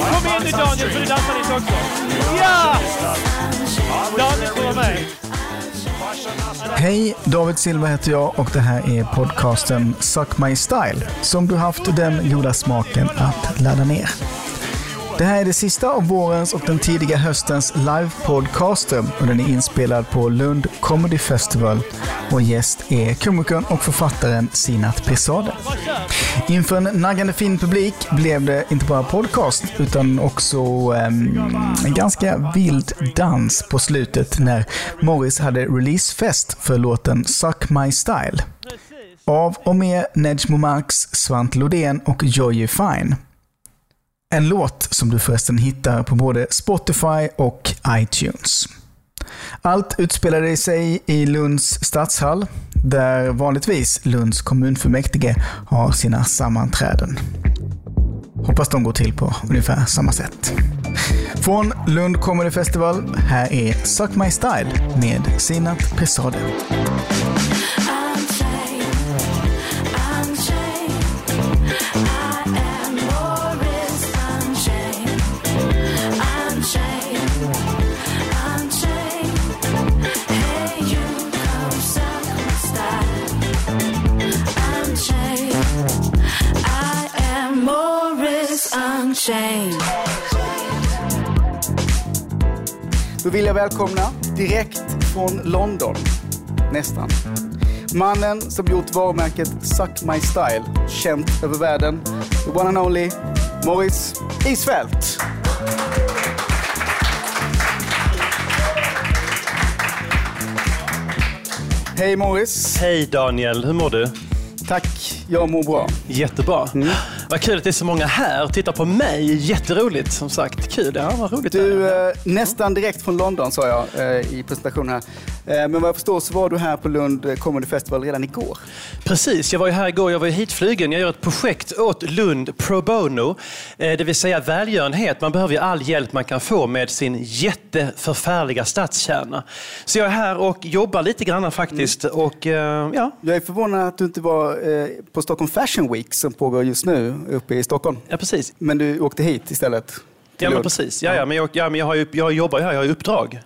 Kom igen nu Daniel, så du dansar lite också. Ja! Daniel får vara med. Hej, David Silva heter jag och det här är podcasten Suck My Style som du haft den goda smaken att ladda ner. Det här är det sista av vårens och den tidiga höstens livepodcaster och den är inspelad på Lund Comedy Festival och gäst är komikern och författaren Sinat Pesade. Inför en naggande fin publik blev det inte bara podcast utan också um, en ganska vild dans på slutet när Morris hade releasefest för låten Suck My Style. Av och med Nedj Marx, Svante Lodén och Joy Fine. En låt som du förresten hittar på både Spotify och iTunes. Allt utspelade sig i Lunds stadshall, där vanligtvis Lunds kommunfullmäktige har sina sammanträden. Hoppas de går till på ungefär samma sätt. Från Lund Comedy Festival, här är Suck My Style med Sinat Pesade. Då vill jag välkomna direkt från London, nästan. Mannen som gjort varumärket Suck My Style känt över världen. The one and only Morris Isfält. Hej Morris. Hej Daniel, hur mår du? Tack, jag mår bra. Jättebra. Mm. Vad kul att det är så många här och tittar på mig. Jätteroligt som sagt. Kul, ja vad roligt. Du, eh, nästan direkt från London sa jag eh, i presentationen här. Eh, men vad jag förstår så var du här på Lund Comedy Festival redan igår. Precis, jag var ju här igår. Jag var hitflygen. Jag gör ett projekt åt Lund pro bono. Eh, det vill säga välgörenhet. Man behöver ju all hjälp man kan få med sin jätteförfärliga stadskärna. Så jag är här och jobbar lite grann faktiskt. Mm. Och, eh, ja. Jag är förvånad att du inte var på Stockholm Fashion Week som pågår just nu uppe i Stockholm. Ja, precis. Men du åkte hit istället? Ja, men precis. Ja, ja, men jag, ja, men jag, har ju, jag jobbar här, jag har uppdrag.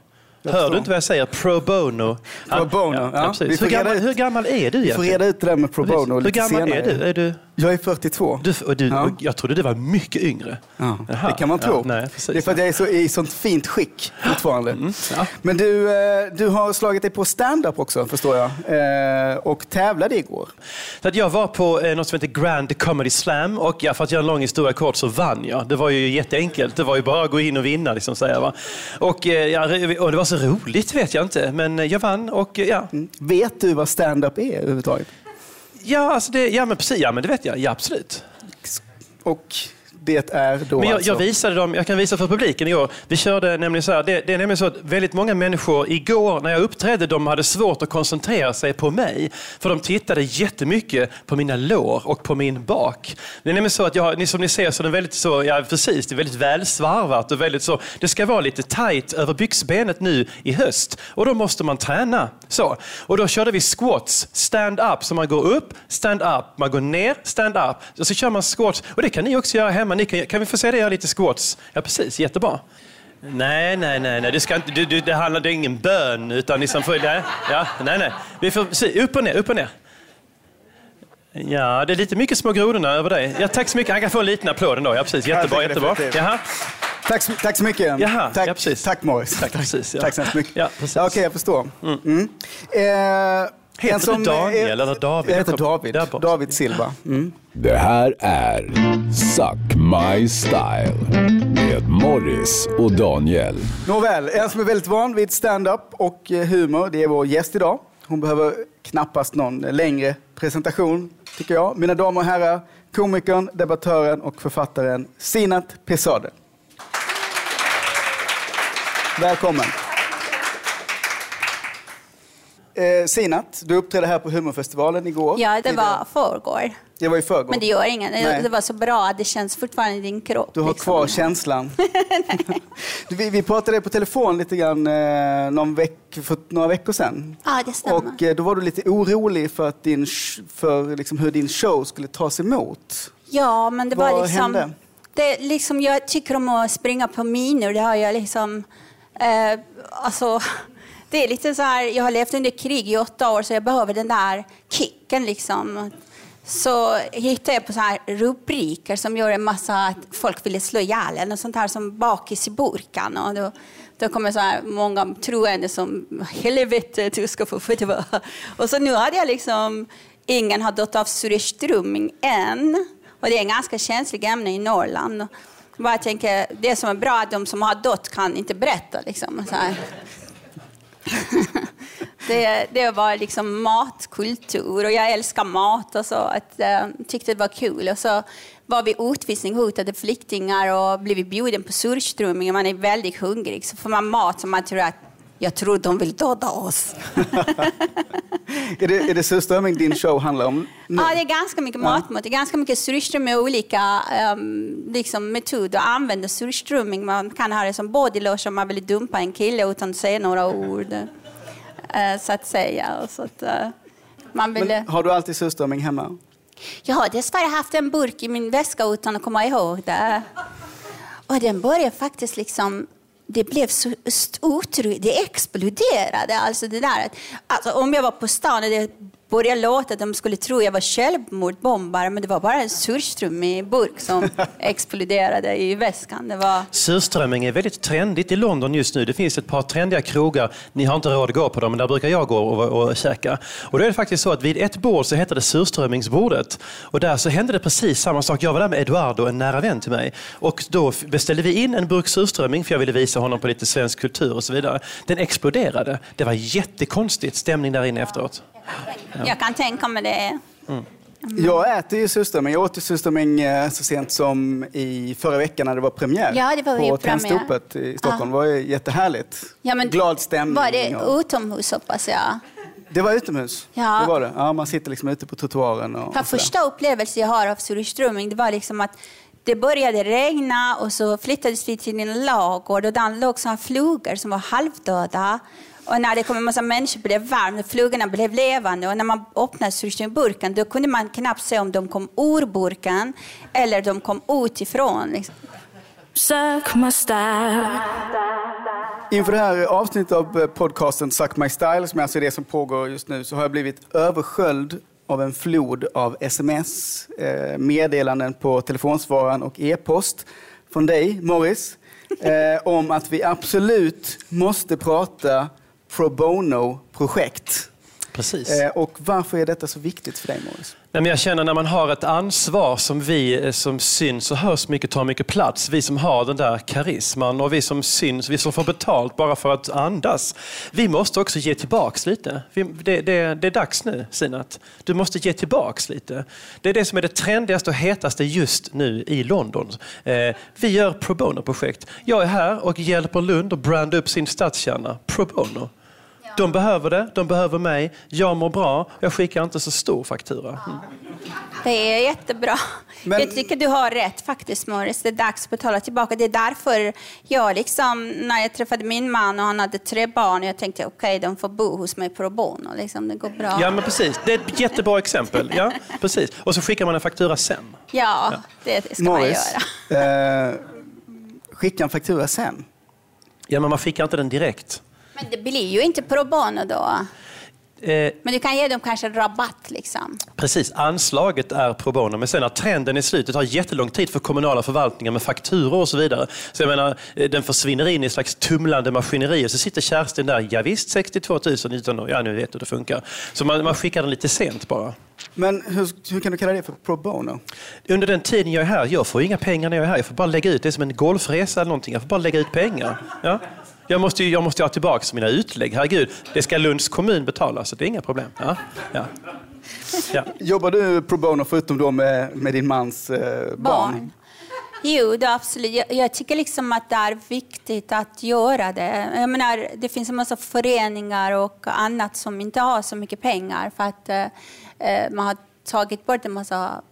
Hör du inte vad jag säger? Pro bono. Pro bono, ja. ja. ja hur, gammal, hur, gammal, är du egentligen? Vi får reda ut det där med pro bono Hur gammal senare. är du? Är du? Jag är 42. Du, och du, och jag trodde du var mycket yngre. Ja, det kan man tro. Nej, det är för att jag är så, i sånt fint skick fortfarande. Mm, Men du, eh, du har slagit dig på stand-up också, förstår jag. Eh, och tävlade igår. Så att jag var på eh, något som heter Grand Comedy Slam och ja, för att göra en lång historia kort så vann jag. Det var ju jätteenkelt. Det var ju bara att gå in och vinna. Liksom, säga, va? Och, ja, och det var så roligt vet jag inte, men jag vann. Och, ja. Mm. Vet du vad stand-up är överhuvudtaget? Ja, alltså det, ja, men precis, ja, men det vet jag. Ja, absolut. Och det är då Men jag, alltså... jag visade dem, jag kan visa för publiken igår. Vi körde nämligen så här, det, det, är nämligen så att väldigt många människor igår när jag uppträdde, de hade svårt att koncentrera sig på mig. För de tittade jättemycket på mina lår och på min bak. Det är nämligen så att jag, som ni ser så är det väldigt så, ja precis, det är väldigt välsvarvat och väldigt så, det ska vara lite tight över byxbenet nu i höst. Och då måste man träna. Så. Och då körde vi squats, stand up, så man går upp, stand up, man går ner, stand up. Och så kör man squats. Och det kan ni också göra hemma ni kan, kan vi få se dig göra lite squats? Ja, precis. Jättebra. Nej, nej, nej, nej. Du ska inte, du, du, det handlar det är ingen bön, utan liksom får, nej, ja, nej, nej. Vi får se, upp och ner, upp och ner. Ja, det är lite mycket små grodorna över dig. Ja, tack så mycket. Han kan få en liten applåd ändå. Ja, precis. Jättebra, jättebra. Jaha. Tack, tack så mycket. Jaha, tack, ja, precis. tack Morris. Tack, precis, ja. tack så hemskt mycket. Ja, precis. Ja, Okej, okay, jag förstår. Mm. Mm. Eh, Heter som, du Daniel eller David? Jag heter David. David Silva. Mm. Det här är Suck My Style med Morris och Daniel. Nåväl, en som är väldigt van vid stand-up och eh, humor, det är vår gäst idag. Hon behöver knappast någon längre presentation, tycker jag. Mina damer och herrar, komikern, debattören och författaren Sinat Pesade. Välkommen. Eh, Sinat, du uppträdde här på Humorfestivalen igår. Ja, det var förrgår. Det var i förrgår. Men det gör inget. Det, det var så bra. Det känns fortfarande i din kropp. Du har liksom. kvar känslan. vi, vi pratade på telefon lite grann eh, någon veck, för några veckor sedan. Ja, det stämmer. Och eh, då var du lite orolig för, att din, för liksom, hur din show skulle tas emot. Ja, men det Vad var liksom... Hände? Det, liksom, jag tycker om att springa på minor. Det har jag liksom... Eh, alltså, det är lite så här, jag har levt under krig i åtta år så jag behöver den där kicken. Liksom. Så hittade jag på så här rubriker som gör en massa att folk ville slå ihjäl en. Och sånt här som bakis i burkan. Och då, då kommer så här många troende som helvete, du ska få fotboll. Och så nu hade jag liksom, ingen har dött av surströmming än. Och det är en ganska känslig ämne i Norrland. Och bara tänker, det som är bra är att de som har dött kan inte berätta. Liksom, så här. det, det var liksom matkultur och jag älskar mat och så. Att, äh, tyckte det var kul. Och så var vi utvisning hotade flyktingar och blev bjuden på surströmming. Man är väldigt hungrig så får man mat som man tror att jag tror de vill döda oss. är det, är det surströmming din show handlar om? Nu? Ja, det är ganska mycket matmat. Det är ganska mycket surströmming med olika um, liksom, metoder använda surströmming. Man kan ha det som bodylotion om man vill dumpa en kille utan att säga några ord. Uh, så att säga. Så att, uh, man vill... Men har du alltid surströmming hemma? Jag har dessvärre haft en burk i min väska utan att komma ihåg det. Och den började faktiskt liksom det blev så otroligt, det exploderade. Alltså det där. Alltså om jag var på stan och det började låta att de skulle tro jag var självmordsbombare, men det var bara en surströmming i burk som exploderade i väskan. Det var... Surströmming är väldigt trendigt i London just nu. Det finns ett par trendiga krogar. Ni har inte råd att gå på dem, men där brukar jag gå och, och käka. Och då är det faktiskt så att vid ett bord så hette det surströmmingsbordet. Och där så hände det precis samma sak. Jag var där med Eduardo, en nära vän till mig. Och då beställde vi in en burk surströmming, för jag ville visa honom på lite svensk kultur och så vidare. Den exploderade. Det var jättekonstigt stämning där inne efteråt. Jag kan tänka mig det. Mm. Jag äter ju surströmming. Jag åt surströmming eh, så sent som i förra veckan när det var premiär ja, det var på Tennstopet i Stockholm. Det var jättehärligt. Ja, men Glad stämning. Var det utomhus hoppas jag? Det var utomhus. Ja. Det var det. Ja, man sitter liksom ute på trottoaren. Och, För och första upplevelsen jag har av surströmming det var liksom att det började regna och så flyttades vi till en lagård och där låg såna flugor som var halvdöda. Och när det kom en massa människor blev det varmt, flugorna blev levande och när man öppnade surströmmingsburken då kunde man knappt se om de kom ur burken eller de kom utifrån. Liksom. Suck my style. Inför det här avsnittet av podcasten Suck My Style, som alltså är det som pågår just nu, så har jag blivit översköljd av en flod av sms, eh, meddelanden på telefonsvararen och e-post från dig, Morris, eh, om att vi absolut måste prata pro bono-projekt. Precis. Eh, och varför är detta så viktigt för dig, Morris? jag känner när man har ett ansvar som vi eh, som syns och hörs mycket, tar mycket plats. Vi som har den där karisman och vi som syns, vi som får betalt bara för att andas. Vi måste också ge tillbaks lite. Det, det, det är dags nu, Sinat. Du måste ge tillbaks lite. Det är det som är det trendigaste och hetaste just nu i London. Eh, vi gör pro bono-projekt. Jag är här och hjälper Lund att branda upp sin stadskärna pro bono. De behöver det, de behöver mig. Jag mår bra, jag skickar inte så stor faktura. Mm. Det är jättebra. Men... Jag tycker du har rätt faktiskt Morris. Det är dags att betala tillbaka. Det är därför jag liksom, när jag träffade min man och han hade tre barn, jag tänkte okej, okay, de får bo hos mig pro bono. Liksom, det går bra. Ja, men precis. Det är ett jättebra exempel. Ja, precis. Och så skickar man en faktura sen. Ja, ja. det ska Morris, man göra. Eh, skicka en faktura sen? Ja, men man skickar inte den direkt. Men det blir ju inte pro bono då. Eh, men du kan ge dem kanske rabatt? Liksom. Precis, anslaget är pro bono. Men sen när trenden är slut, det tar jättelång tid för kommunala förvaltningar med fakturor och så vidare. Så jag menar, eh, den försvinner in i ett slags tumlande maskineri och så sitter Kerstin där, ja, visst 62 000 utan ja nu vet du hur det funkar. Så man, man skickar den lite sent bara. Men hur, hur, kan du kalla det för pro bono? Under den tiden jag är här, jag får inga pengar när jag är här. Jag får bara lägga ut, det är som en golfresa eller någonting. Jag får bara lägga ut pengar. Ja? Jag måste, ju, jag måste ha tillbaka mina utlägg. Herregud, det ska Lunds kommun betala, så det är inga problem. Ja, ja. Ja. Jobbar du pro bono förutom då med, med din mans eh, barn? barn? Jo, det absolut. Jag, jag, tycker liksom att det är viktigt att göra det. Jag menar, det finns en massa föreningar och annat som inte har så mycket pengar för att eh, eh man har tagit bort en massa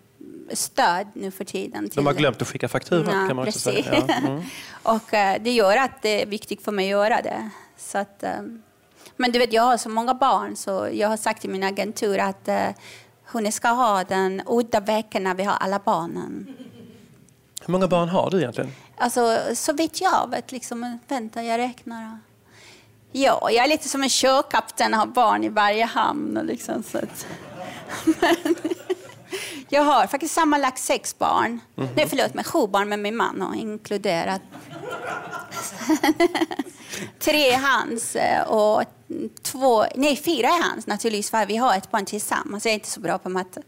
stöd nu för tiden. De har glömt att skicka faktura ja, kan man precis. säga. Ja. Mm. och uh, det gör att det är viktigt för mig att göra det. Så att, um, men du vet, jag har så många barn så jag har sagt till min agentur att uh, hon ska ha den udda veckan när vi har alla barnen. Hur många barn har du egentligen? Alltså, så vitt jag vet, liksom, vänta jag räknar. Ja, jag är lite som en sjökapten och har barn i varje hamn. Liksom, så att... Men, jag har faktiskt sammanlagt sex barn. Mm. Nej, förlåt, med sju barn med min man har inkluderat. Tre är hans eh, och två, nej fyra är hans naturligtvis för vi har ett barn tillsammans. Jag är inte så bra på matte.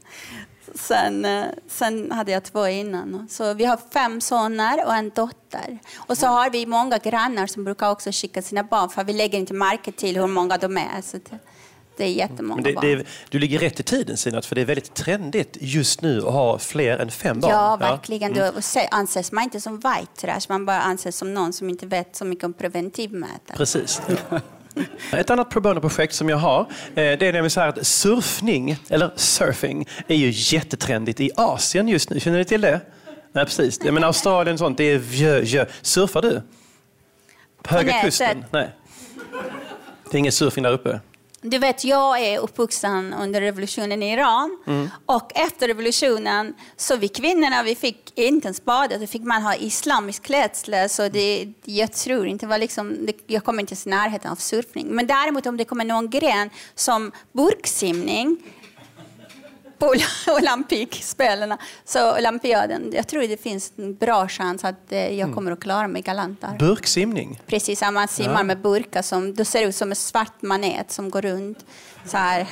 Sen, eh, sen hade jag två innan. Så vi har fem söner och en dotter. Och så har vi många grannar som brukar också skicka sina barn för vi lägger inte märke till hur många de är. Så det, det är jättemånga det, barn. Det, du ligger rätt i tiden Sinat, för det är väldigt trendigt just nu att ha fler än fem barn. Ja, verkligen. Ja. Mm. Då anses man inte som white trash, man bara anses som någon som inte vet så mycket om preventivmedel. Precis. Ett annat pro bono-projekt som jag har, eh, det är nämligen så att surfning, eller surfing, är ju jättetrendigt i Asien just nu. Känner ni till det? Nej, precis. Men Australien och sånt, det är vjö, vjö. Surfar du? På Höga kusten? Nej. Det är ingen surfing där uppe? Du vet, jag är uppvuxen under revolutionen i Iran. Mm. Och efter revolutionen så vi kvinnorna vi fick inte ens bada, då fick man ha islamisk klädsel. Så det, jag tror inte var liksom, det, jag kommer inte i närheten av surfning. Men däremot om det kommer någon gren som burksimning Olympikspelen, så olympiaden. Jag tror det finns en bra chans att eh, jag mm. kommer att klara mig galant där. Burksimning? Precis, man simmar ja. med burkar som det ser ut som en svart manet som går runt så här.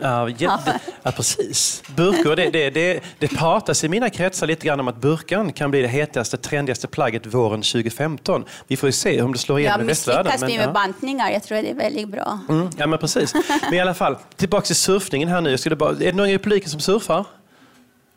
Ja, jätte, ja, precis. Burkor, det, det, det, det pratas i mina kretsar lite grann om att burkan kan bli det hetaste, trendigaste plagget våren 202015. Vi får ju se om det slår igenom ja, i västvärlden. Misslyckas vi med ja. bantningar, jag tror det är väldigt bra. Mm, ja, men precis. Men i alla fall, tillbaka till surfningen här nu. Jag skulle bara, är det någon i publiken som surfar?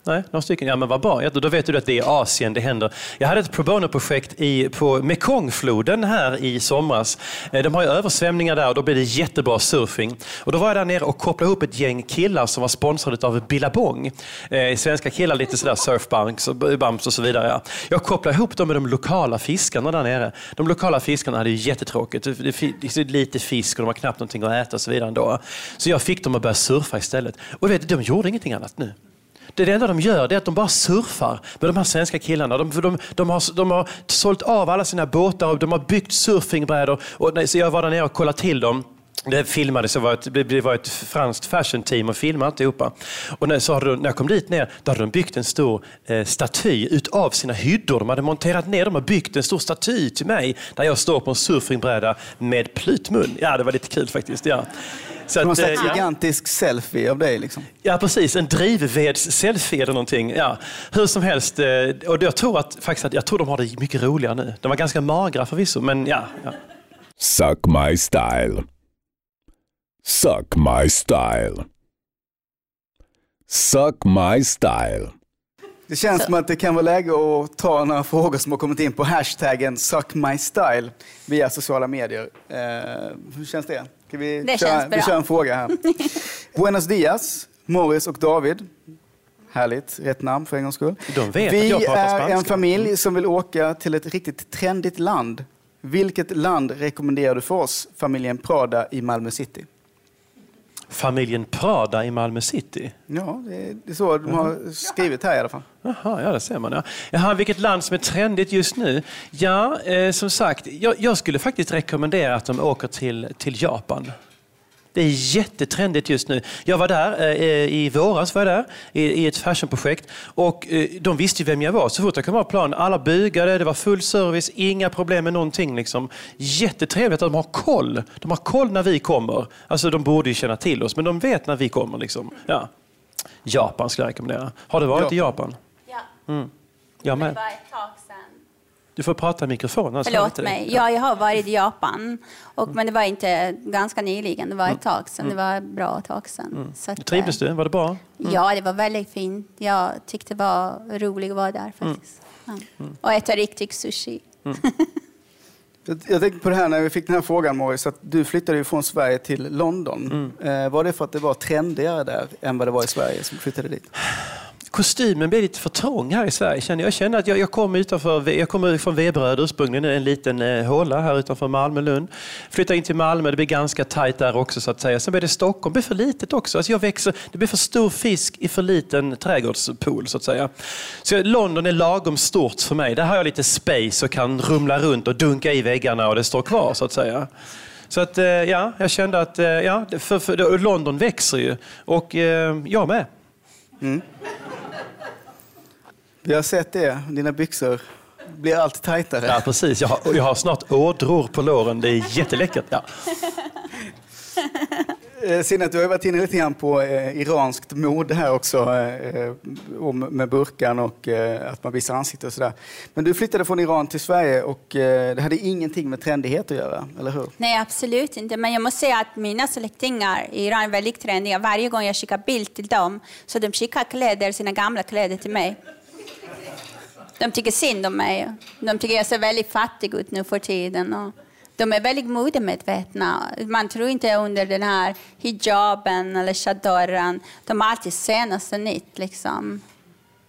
Nej, några stycken. Ja, men vad bra. Då vet du att det är Asien det händer. Jag hade ett pro bono-projekt på Mekongfloden här i somras. Eh, de har ju översvämningar där och då blir det jättebra surfing. Och då var jag där nere och kopplade ihop ett gäng killar som var sponsrade av Billabong. Eh, svenska killar, lite sådär surfbanks och bumps och så vidare. Jag kopplade ihop dem med de lokala fiskarna där nere. De lokala fiskarna hade ju jättetråkigt. Det är lite fisk och de har knappt någonting att äta och så vidare ändå. Så jag fick dem att börja surfa istället. Och vet, de gjorde ingenting annat nu. Det enda de gör är att de bara surfar med de här svenska killarna. De, de, de, har, de har sålt av alla sina båtar och de har byggt surfingbrädor. Och, så jag var där nere och kollade till dem. Det filmades, det var ett, det var ett franskt fashion team och filmade alltihopa. Och när, så hade de, när jag kom dit ner, då hade de byggt en stor eh, staty utav sina hyddor. De hade monterat ner dem och byggt en stor staty till mig där jag står på en surfingbräda med plutmun. Ja, det var lite kul faktiskt. Ja. Så Någon slags ja. gigantisk selfie av dig? Liksom. Ja, precis. En drivveds-selfie eller någonting. Ja. Hur som helst. Eh, och jag tror, att, faktiskt att, jag tror de har det mycket roligare nu. De var ganska magra förvisso, men ja. ja. Suck my style. Suck my style. Suck my style. Det känns som att det kan vara läge att ta några frågor som har kommit in på hashtaggen suckmystyle via sociala medier. Eh, hur känns det? Ska vi, det köra, vi kör en fråga här. Buenos dias, Morris och David. Härligt, rätt namn för en gångs skull. De vet vi att jag är spanska. en familj som vill åka till ett riktigt trendigt land. Vilket land rekommenderar du för oss, familjen Prada i Malmö city? Familjen Prada i Malmö city. Ja, det är så de har skrivit här i alla fall. Jaha, ja det ser man. Ja. Jaha, vilket land som är trendigt just nu? Ja, eh, som sagt, jag, jag, skulle faktiskt rekommendera att de åker till, till Japan. Det är jättetrendigt just nu. Jag var där eh, i våras var jag där, i, ett fashionprojekt och eh, de visste ju vem jag var. Så fort jag kom av plan, alla bugade, det var full service, inga problem med någonting. Liksom. Jättetrevligt att de har koll. De har koll när vi kommer. Alltså de borde ju känna till oss, men de vet när vi kommer. Liksom. Ja. Japan skulle jag rekommendera. Har du varit ja. i Japan? Ja. Mm. Jag med. Du får prata i mikrofonen. Förlåt mig. Ja, jag har varit i Japan. Och, men det var inte ganska nyligen. Det var ett tag sedan. Det var ett bra tag sedan. Mm. Så att, Trivdes du? Var det bra? Mm. Ja, det var väldigt fint. Jag tyckte det var roligt att vara där faktiskt. Mm. Ja. Och äta riktig sushi. Mm. Jag tänkte på det här när vi fick den här frågan Morris, att du flyttade ju från Sverige till London. Mm. Eh, var det för att det var trendigare där än vad det var i Sverige som flyttade dit? kostymen blir lite för trång här i Sverige. Känner jag. jag känner att jag, jag kommer utanför, jag kommer från Veberöd ursprungligen, en liten eh, håla här utanför Malmö, Lund. Flyttar in till Malmö, det blir ganska tajt där också så att säga. Sen blir det Stockholm, det blir för litet också. Alltså jag växer, det blir för stor fisk i för liten trädgårdspool så att säga. Så London är lagom stort för mig. Där har jag lite space och kan rumla runt och dunka i väggarna och det står kvar så att säga. Så att, eh, ja, jag kände att eh, ja, för, för, London växer ju och eh, jag med. Mm. Vi har sett det, dina byxor blir allt tajtare. Ja, precis. Jag har, jag har snart ådror på låren. Det är jätteläckert. Ja. Eh, Sinnet, du har varit inne lite grann på eh, iranskt mode här också, eh, med burkan och eh, att man visar ansiktet och sådär. Men du flyttade från Iran till Sverige och eh, det hade ingenting med trendighet att göra, eller hur? Nej, absolut inte. Men jag måste säga att mina släktingar i Iran är väldigt trendiga. Varje gång jag skickar bild till dem så de skickar kläder, sina gamla kläder till mig. De tycker synd om mig. De tycker jag ser väldigt fattig ut nu för tiden. Och de är väldigt modemedvetna. Man tror inte under den här hijaben eller chadorran. De har alltid senaste nytt. Liksom.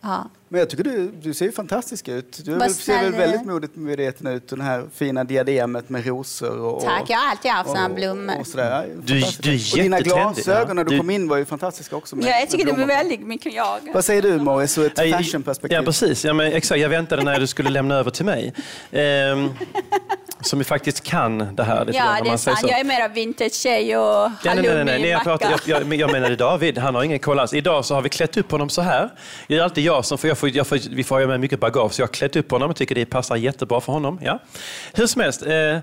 Ja. Men jag tycker du, du ser ju fantastisk ut. Du väl, ser väl väldigt modigt medveten ut. Det här fina diademet med rosor. Och, Tack, jag har alltid haft sådana blommor. Och sådär. Du, du är och dina glasögon ja. när du, kom in var ju fantastiska också. Med, ja, jag tycker de är väldigt mycket jag. Vad säger du Morris, ur ett fashionperspektiv? Ja, precis. Ja, men, exakt. Jag väntade när du skulle lämna över till mig. Ehm, som ju faktiskt kan det här. ja, det är sant. Jag är mer vintage-tjej och ja, nej, nej, nej, nej. Jag, pratar, jag, jag, jag menade David, han har ingen koll alls. Idag så har vi klätt upp honom så här. Det är alltid jag som får, jag får, jag får vi får ha med mycket bagage, så jag har klätt upp honom och tycker det passar jättebra för honom. Ja. Hur som helst, eh, eh,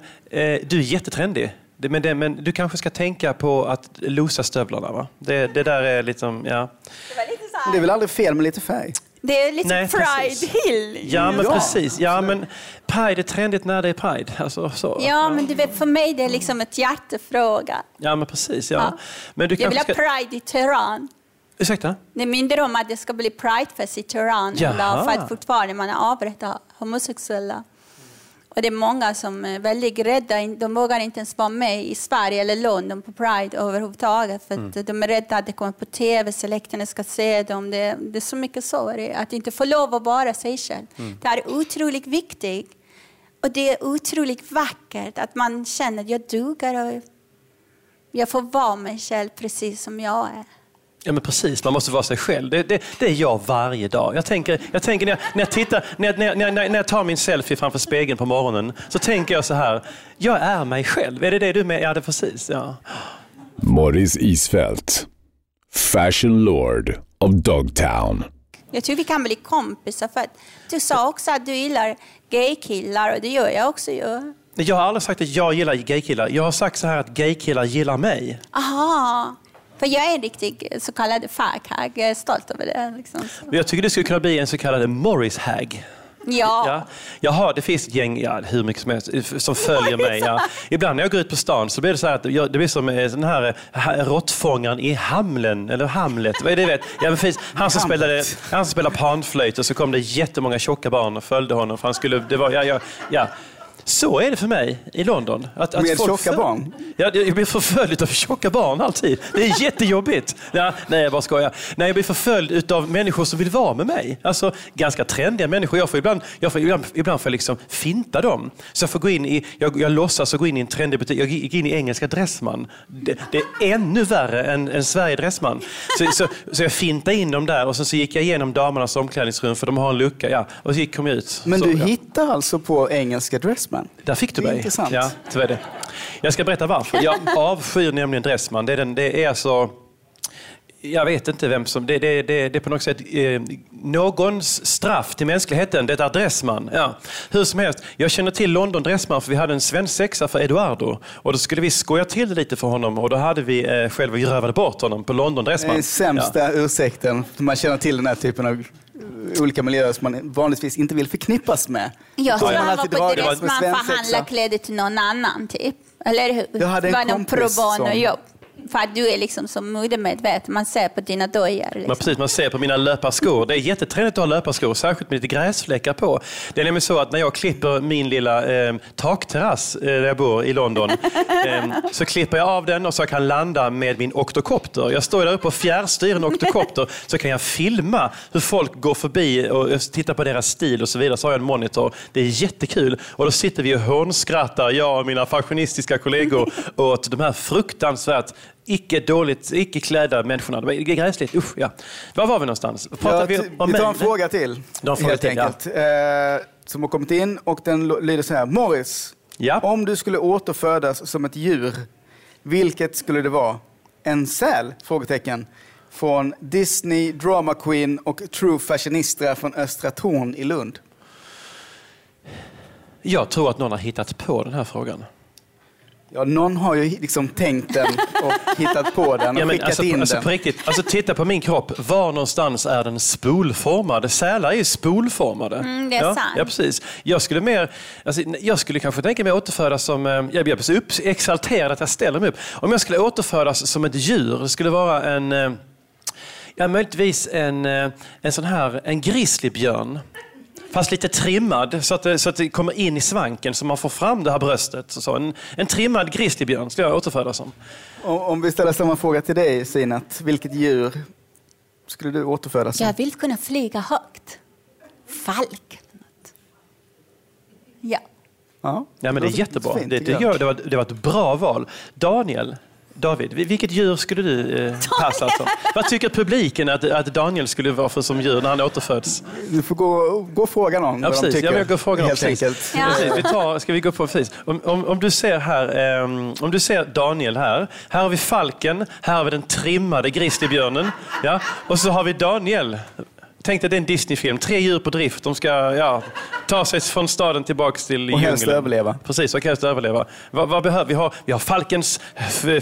du är jättetrendig. Men, det, men, du kanske ska tänka på att losa stövlarna. Va? Det, det där är liksom, ja. Det, det är väl aldrig fel med lite färg? Det är lite Nej, Pride precis. Hill. Ja, men ja, precis. Ja, men Pride är trendigt när det är Pride. Alltså, så. Ja, men du vet, för mig det är liksom ett hjärtefråga. Ja, men precis. Ja. ja. Men du jag vill ha Pride i Teheran. Ursäkta? Det är mindre om att det ska bli Pridefest i Teheran för att fortfarande man avrättar homosexuella. Och det är många som är väldigt rädda. De vågar inte ens vara med i Sverige eller London på Pride överhuvudtaget. För mm. de är rädda att det kommer på tv, så läktarna ska se dem. Det, det är så mycket så. Att inte få lov att vara sig själv. Mm. Det är otroligt viktigt. Och det är otroligt vackert att man känner att jag duger och jag får vara mig själv precis som jag är. Ja men precis, man måste vara sig själv. Det, det, det är jag varje dag. Jag tänker, jag tänker när, jag, när, jag tittar, när, när, när, när jag tar min selfie framför spegeln på morgonen så tänker jag så här, jag är mig själv. Är det det du menar? Ja, det precis. Ja. Morris Isfält, Fashion Lord of Dogtown. Jag tror vi kan bli kompisar för att du sa också att du gillar gaykillar och det gör jag också ju. Jag har aldrig sagt att jag gillar gaykillar. Jag har sagt så här att gaykillar gillar mig. Aha. För jag är en riktig så kallad faghag. Jag är stolt över det. Liksom. Jag tycker det skulle kunna bli en så kallad Morris-hag. Ja. ja. Jaha, det finns ett gäng, ja, hur mycket som helst, som följer mig. Ja. Ibland när jag går ut på stan så blir det så att det blir som den här råttfångaren i Hamlen, eller Hamlet, vad är det vet? Ja, men han, som spelade, han som spelade panflöjt och så kom det jättemånga tjocka barn och följde honom. För han skulle, det var, ja, ja, ja. Så är det för mig i London. Att, att Med tjocka barn? Ja, jag blir förföljd av tjocka barn alltid. Det är jättejobbigt. Ja, nej, jag bara skojar. Nej, jag blir förföljd av människor som vill vara med mig. Alltså ganska trendiga människor. Jag får ibland, jag får, ibland, ibland får jag liksom finta dem. Så jag får gå in i, jag, jag låtsas gå in i en trendig butik. Jag gick in i engelska Dressman. Det, det är ännu värre än, än Sverige Dressman. Så, så, så jag fintade in dem där och sen så gick jag igenom damernas omklädningsrum för de har en lucka. Ja, och så gick, kom jag ut. Men så, du ja. hittar alltså på engelska Dressman? Dressman. Där fick du mig. Intressant. Ja, tyvärr det. Jag ska berätta varför. Jag avskyr nämligen Dressman. Det är, den, det är alltså... Jag vet inte vem som... Det, det, det, det är på något sätt eh, någons straff till mänskligheten. Det är Dressman. Ja. Hur som helst, jag känner till London Dressman för vi hade en svensexa för Eduardo. Och då skulle vi skoja till det lite för honom och då hade vi eh, själva rövade bort honom på London Dressman. Den sämsta ja. ursäkten. Man känner till den här typen av olika miljöer som man vanligtvis inte vill förknippas med. Jag tror han var på Dressman för att handla kläder till någon annan typ. Eller hur? Jag hade en kompis pro bono-jobb. För att du är liksom så modemedveten. Man ser på dina dojor. Man, Liksom. precis, man ser på mina löparskor. Det är jättetrevligt att ha löparskor, särskilt med lite gräsfläckar på. Det är nämligen så att när jag klipper min lilla eh, takterrass eh, där jag bor i London, eh, så klipper jag av den och så jag kan landa med min oktokopter. Jag står där uppe och fjärrstyr en oktokopter så kan jag filma hur folk går förbi och tittar på deras stil och så vidare. Så har jag en monitor. Det är jättekul. Och då sitter vi och hånskrattar, jag och mina fascionistiska kollegor, åt de här fruktansvärt icke dåligt, icke klädda människorna. Det är gräsligt. Usch, ja. Var var vi någonstans? Pratar Ja, vi om vi tar en fråga till. En fråga helt till, ja. enkelt. Eh, som har kommit in och den lyder så här. Morris, Ja. om du skulle återfödas som ett djur, vilket skulle det vara? En säl? Frågetecken. Från Disney, Drama Queen och True Fashionista från Östra Torn i Lund. Jag tror att någon har hittat på den här frågan. Ja, någon har ju liksom tänkt den och hittat på den och Ja, skickat alltså, in alltså, den. på riktigt, alltså, titta på min kropp. Var någonstans är den spolformad? Sälar är ju spolformade. Mm, det är ja, sant. Ja, precis. Jag skulle, mer, alltså, jag skulle kanske tänka mig återfödas som... eh, Jag blir så upp, exalterad att jag ställer mig upp. Om jag skulle återfödas som ett djur, det skulle vara en... eh, Ja, möjligtvis en, eh, en sån här en grizzlybjörn. Fast lite trimmad så att, det, så att det kommer in i svanken så man får fram det här bröstet. Så, en, en trimmad grizzlybjörn skulle jag återfödas som. Om, om vi ställer samma fråga till dig, Sinat. Vilket djur skulle du återfödas som? Jag vill kunna flyga högt. Falk. Ja. Ja, men det är jättebra. det, det, gör, det, var, det var ett bra val. Daniel, David, vil- vilket djur skulle du eh, passa som? Vad tycker publiken att, att Daniel skulle vara för som djur när han återföds? Du får gå, gå och fråga någon Ja, vad de tycker. Ja, jag går helt precis. enkelt. Ja. Precis, vi tar, ska vi gå på precis. Om, om, om, du ser här, ehm, om du ser Daniel här. Här har vi falken, här har vi den trimmade grizzlybjörnen. Ja? Och så har vi Daniel. Tänk dig det är en Disney-film. Tre djur på drift. De ska ja, ta sig från staden tillbaks till Och helst djungeln. överleva. Precis, och helst överleva. Vad, vad behöver vi? Ha? Vi har falkens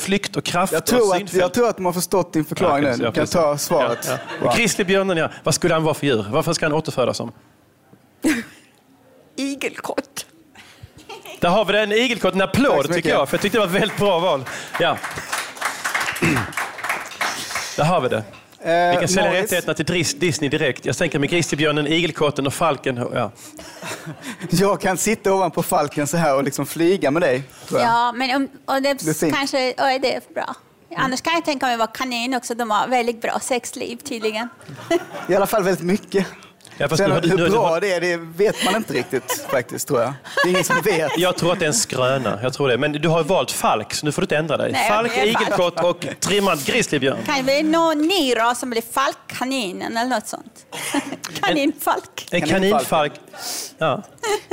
flykt och kraft Jag och tror, att, synfält. jag tror att de har förstått din förklaring Ja, nu. Du kan ta svaret. Ja, ja. Och Grizzlybjörnen, ja. Vad skulle han vara för djur? Varför ska han återfödas som? Igelkott. Där har vi det, en igelkott. En applåd tycker jag, för jag tyckte det var ett väldigt bra val. Ja. Där har vi det. Eh, Vi kan sälja rättigheterna till Disney direkt. Jag tänker med Grizzlybjörnen, igelkotten och falken. Ja. Jag kan sitta ovanpå falken så här och liksom flyga med dig. Ja, men om, och det, Det kanske det är bra. Annars kan jag tänka mig vara kanin också. De har väldigt bra sexliv tydligen. I alla fall väldigt mycket. Ja, fast Sen nu har hur nu har bra det är, det vet man inte riktigt faktiskt tror jag. Det är ingen som vet. Jag tror att det är en skröna. Jag tror det. Men du har valt falk, så nu får du inte ändra dig. Nej, falk, igelkott och trimmad grizzlybjörn. Kan det någon ny ras som blir falkkaninen eller något sånt? Kaninfalk. En kaninfalk. Ja.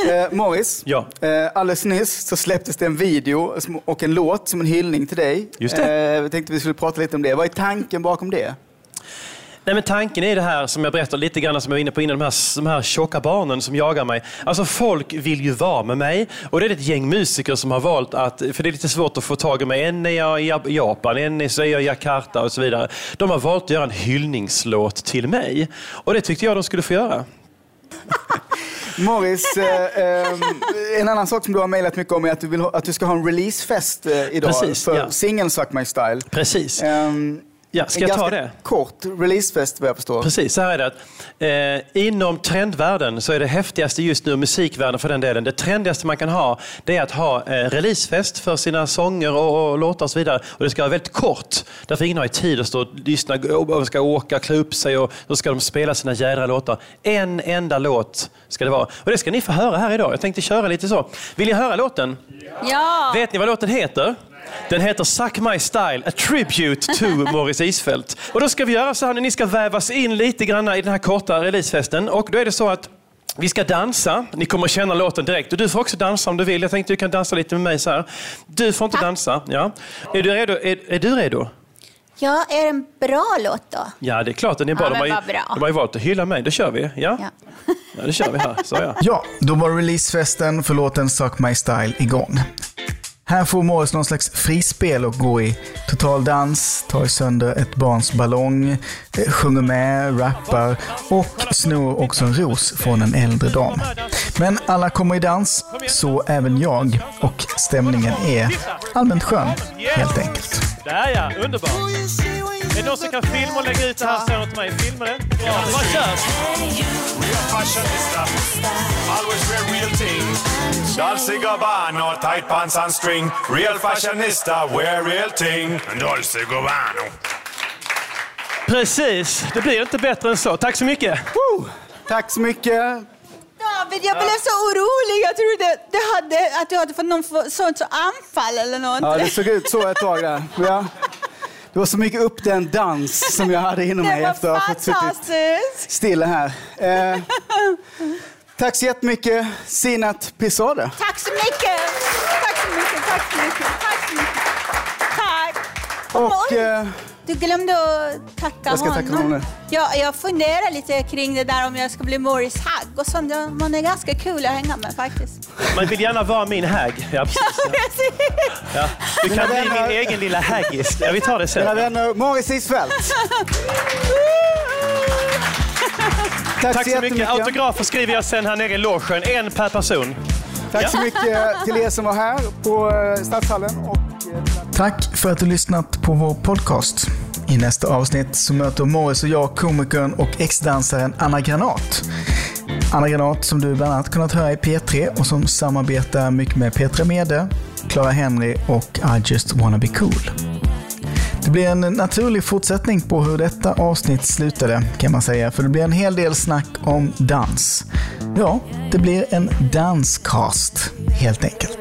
Eh, Morris, Ja. eh, alldeles nyss så släpptes det en video och en låt som en hyllning till dig. Just det. Eh, vi tänkte vi skulle prata lite om det. Vad är tanken bakom det? Nej, men tanken är det här som jag berättade lite grann som jag var inne på innan, de här, de här tjocka barnen som jagar mig. Alltså folk vill ju vara med mig och det är ett gäng musiker som har valt att, för det är lite svårt att få tag i mig, en är jag i Jap- Japan, en är jag i Jakarta och så vidare. De har valt att göra en hyllningslåt till mig och det tyckte jag de skulle få göra. Morris, eh, ehm, en annan sak som du har mejlat mycket om är att du, vill ha, att du ska ha en releasefest eh, idag Precis, för ja. singeln Suck My Style. Precis. Ehm, Ja, ska en jag ta ganska det? kort releasefest vad jag förstår. Precis, så här är det. Att, eh, inom trendvärlden så är det häftigaste just nu, musikvärlden för den delen, det trendigaste man kan ha, det är att ha eh, releasefest för sina sånger och, och låtar och så vidare. Och det ska vara väldigt kort, därför ingen har tid att stå och lyssna, och och ska åka, klä upp sig och då ska de spela sina jädra låtar. En enda låt ska det vara. Och det ska ni få höra här idag. Jag tänkte köra lite så. Vill ni höra låten? Ja, Vet ni vad låten heter? Den heter Suck My Style, a tribute to Morris Isfält. Och då ska vi göra så här, ni ska vävas in lite grann i den här korta releasefesten. Och då är det så att vi ska dansa. Ni kommer känna låten direkt. Och du får också dansa om du vill. Jag tänkte du kan dansa lite med mig så här. Du får inte dansa. Ja. Är du redo? Är, är du redo? ja, är det en bra låt då? Ja, det är klart den är bra. Ja, de, har ju, bra. de har ju valt att hylla mig. Då kör vi. Ja, Ja. ja det kör vi här. Så ja. Ja, då var releasefesten för låten Suck My Style igång. Här får Morris någon slags frispel och gå i total dans, tar sönder ett barns ballong, eh, sjunger med, rappar och snor också en ros från en äldre dam. Men alla kommer i dans, så även jag och stämningen är allmänt skön, helt enkelt. Där ja, underbart. Är det någon som kan filma och lägga ut det här sen åt mig? Filma det. Ja, bara kör. Fashionista. Always wear real thing. Dolce Gabbana, tight pants and string. Real fashionista, wear real thing. Dolce Gabbana. Precis, det blir inte bättre än så. Tack så mycket. Woo! Tack så mycket. David, jag blev så orolig. Jag trodde det hade, att du hade fått någon sorts anfall eller något. Ja, det såg ut så ett tag där. Ja. Det var så mycket upp den dans som jag hade inom mig efter att ha fått suttit stilla här. Eh, tack så jättemycket, Sinat Pisade. Tack så mycket. Tack så mycket. Tack så mycket. Tack så mycket. Tack. Och, Oj, eh, du glömde att tacka Jag ska tacka honom nu. Ja, jag funderar lite kring det där om jag ska bli Morris Hagg och sånt. Man är ganska kul att hänga med faktiskt. Man vill gärna vara min hagg. Ja, precis. Ja. Du kan bli min egen lilla haggis. Ja, vi tar det mina sen. vänner, Morris Isfält. Tack, Tack så mycket. jättemycket. Autografer skriver jag sen här nere i logen. En per person. Tack så mycket till er som var här på eh, Stadshallen. Och, eh, Tack för att du lyssnat på vår podcast. I nästa avsnitt så möter Morris och jag komikern och ex-dansaren Anna Granat. Anna Granat som du bland annat kunnat höra i P3 och som samarbetar mycket med Petra Mede, Clara Henry och I just wanna be cool. Det blir en naturlig fortsättning på hur detta avsnitt slutade kan man säga, för det blir en hel del snack om dans. Ja, det blir en danscast helt enkelt.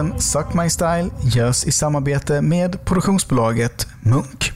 Podcasten Suck My Style görs i samarbete med produktionsbolaget Munk.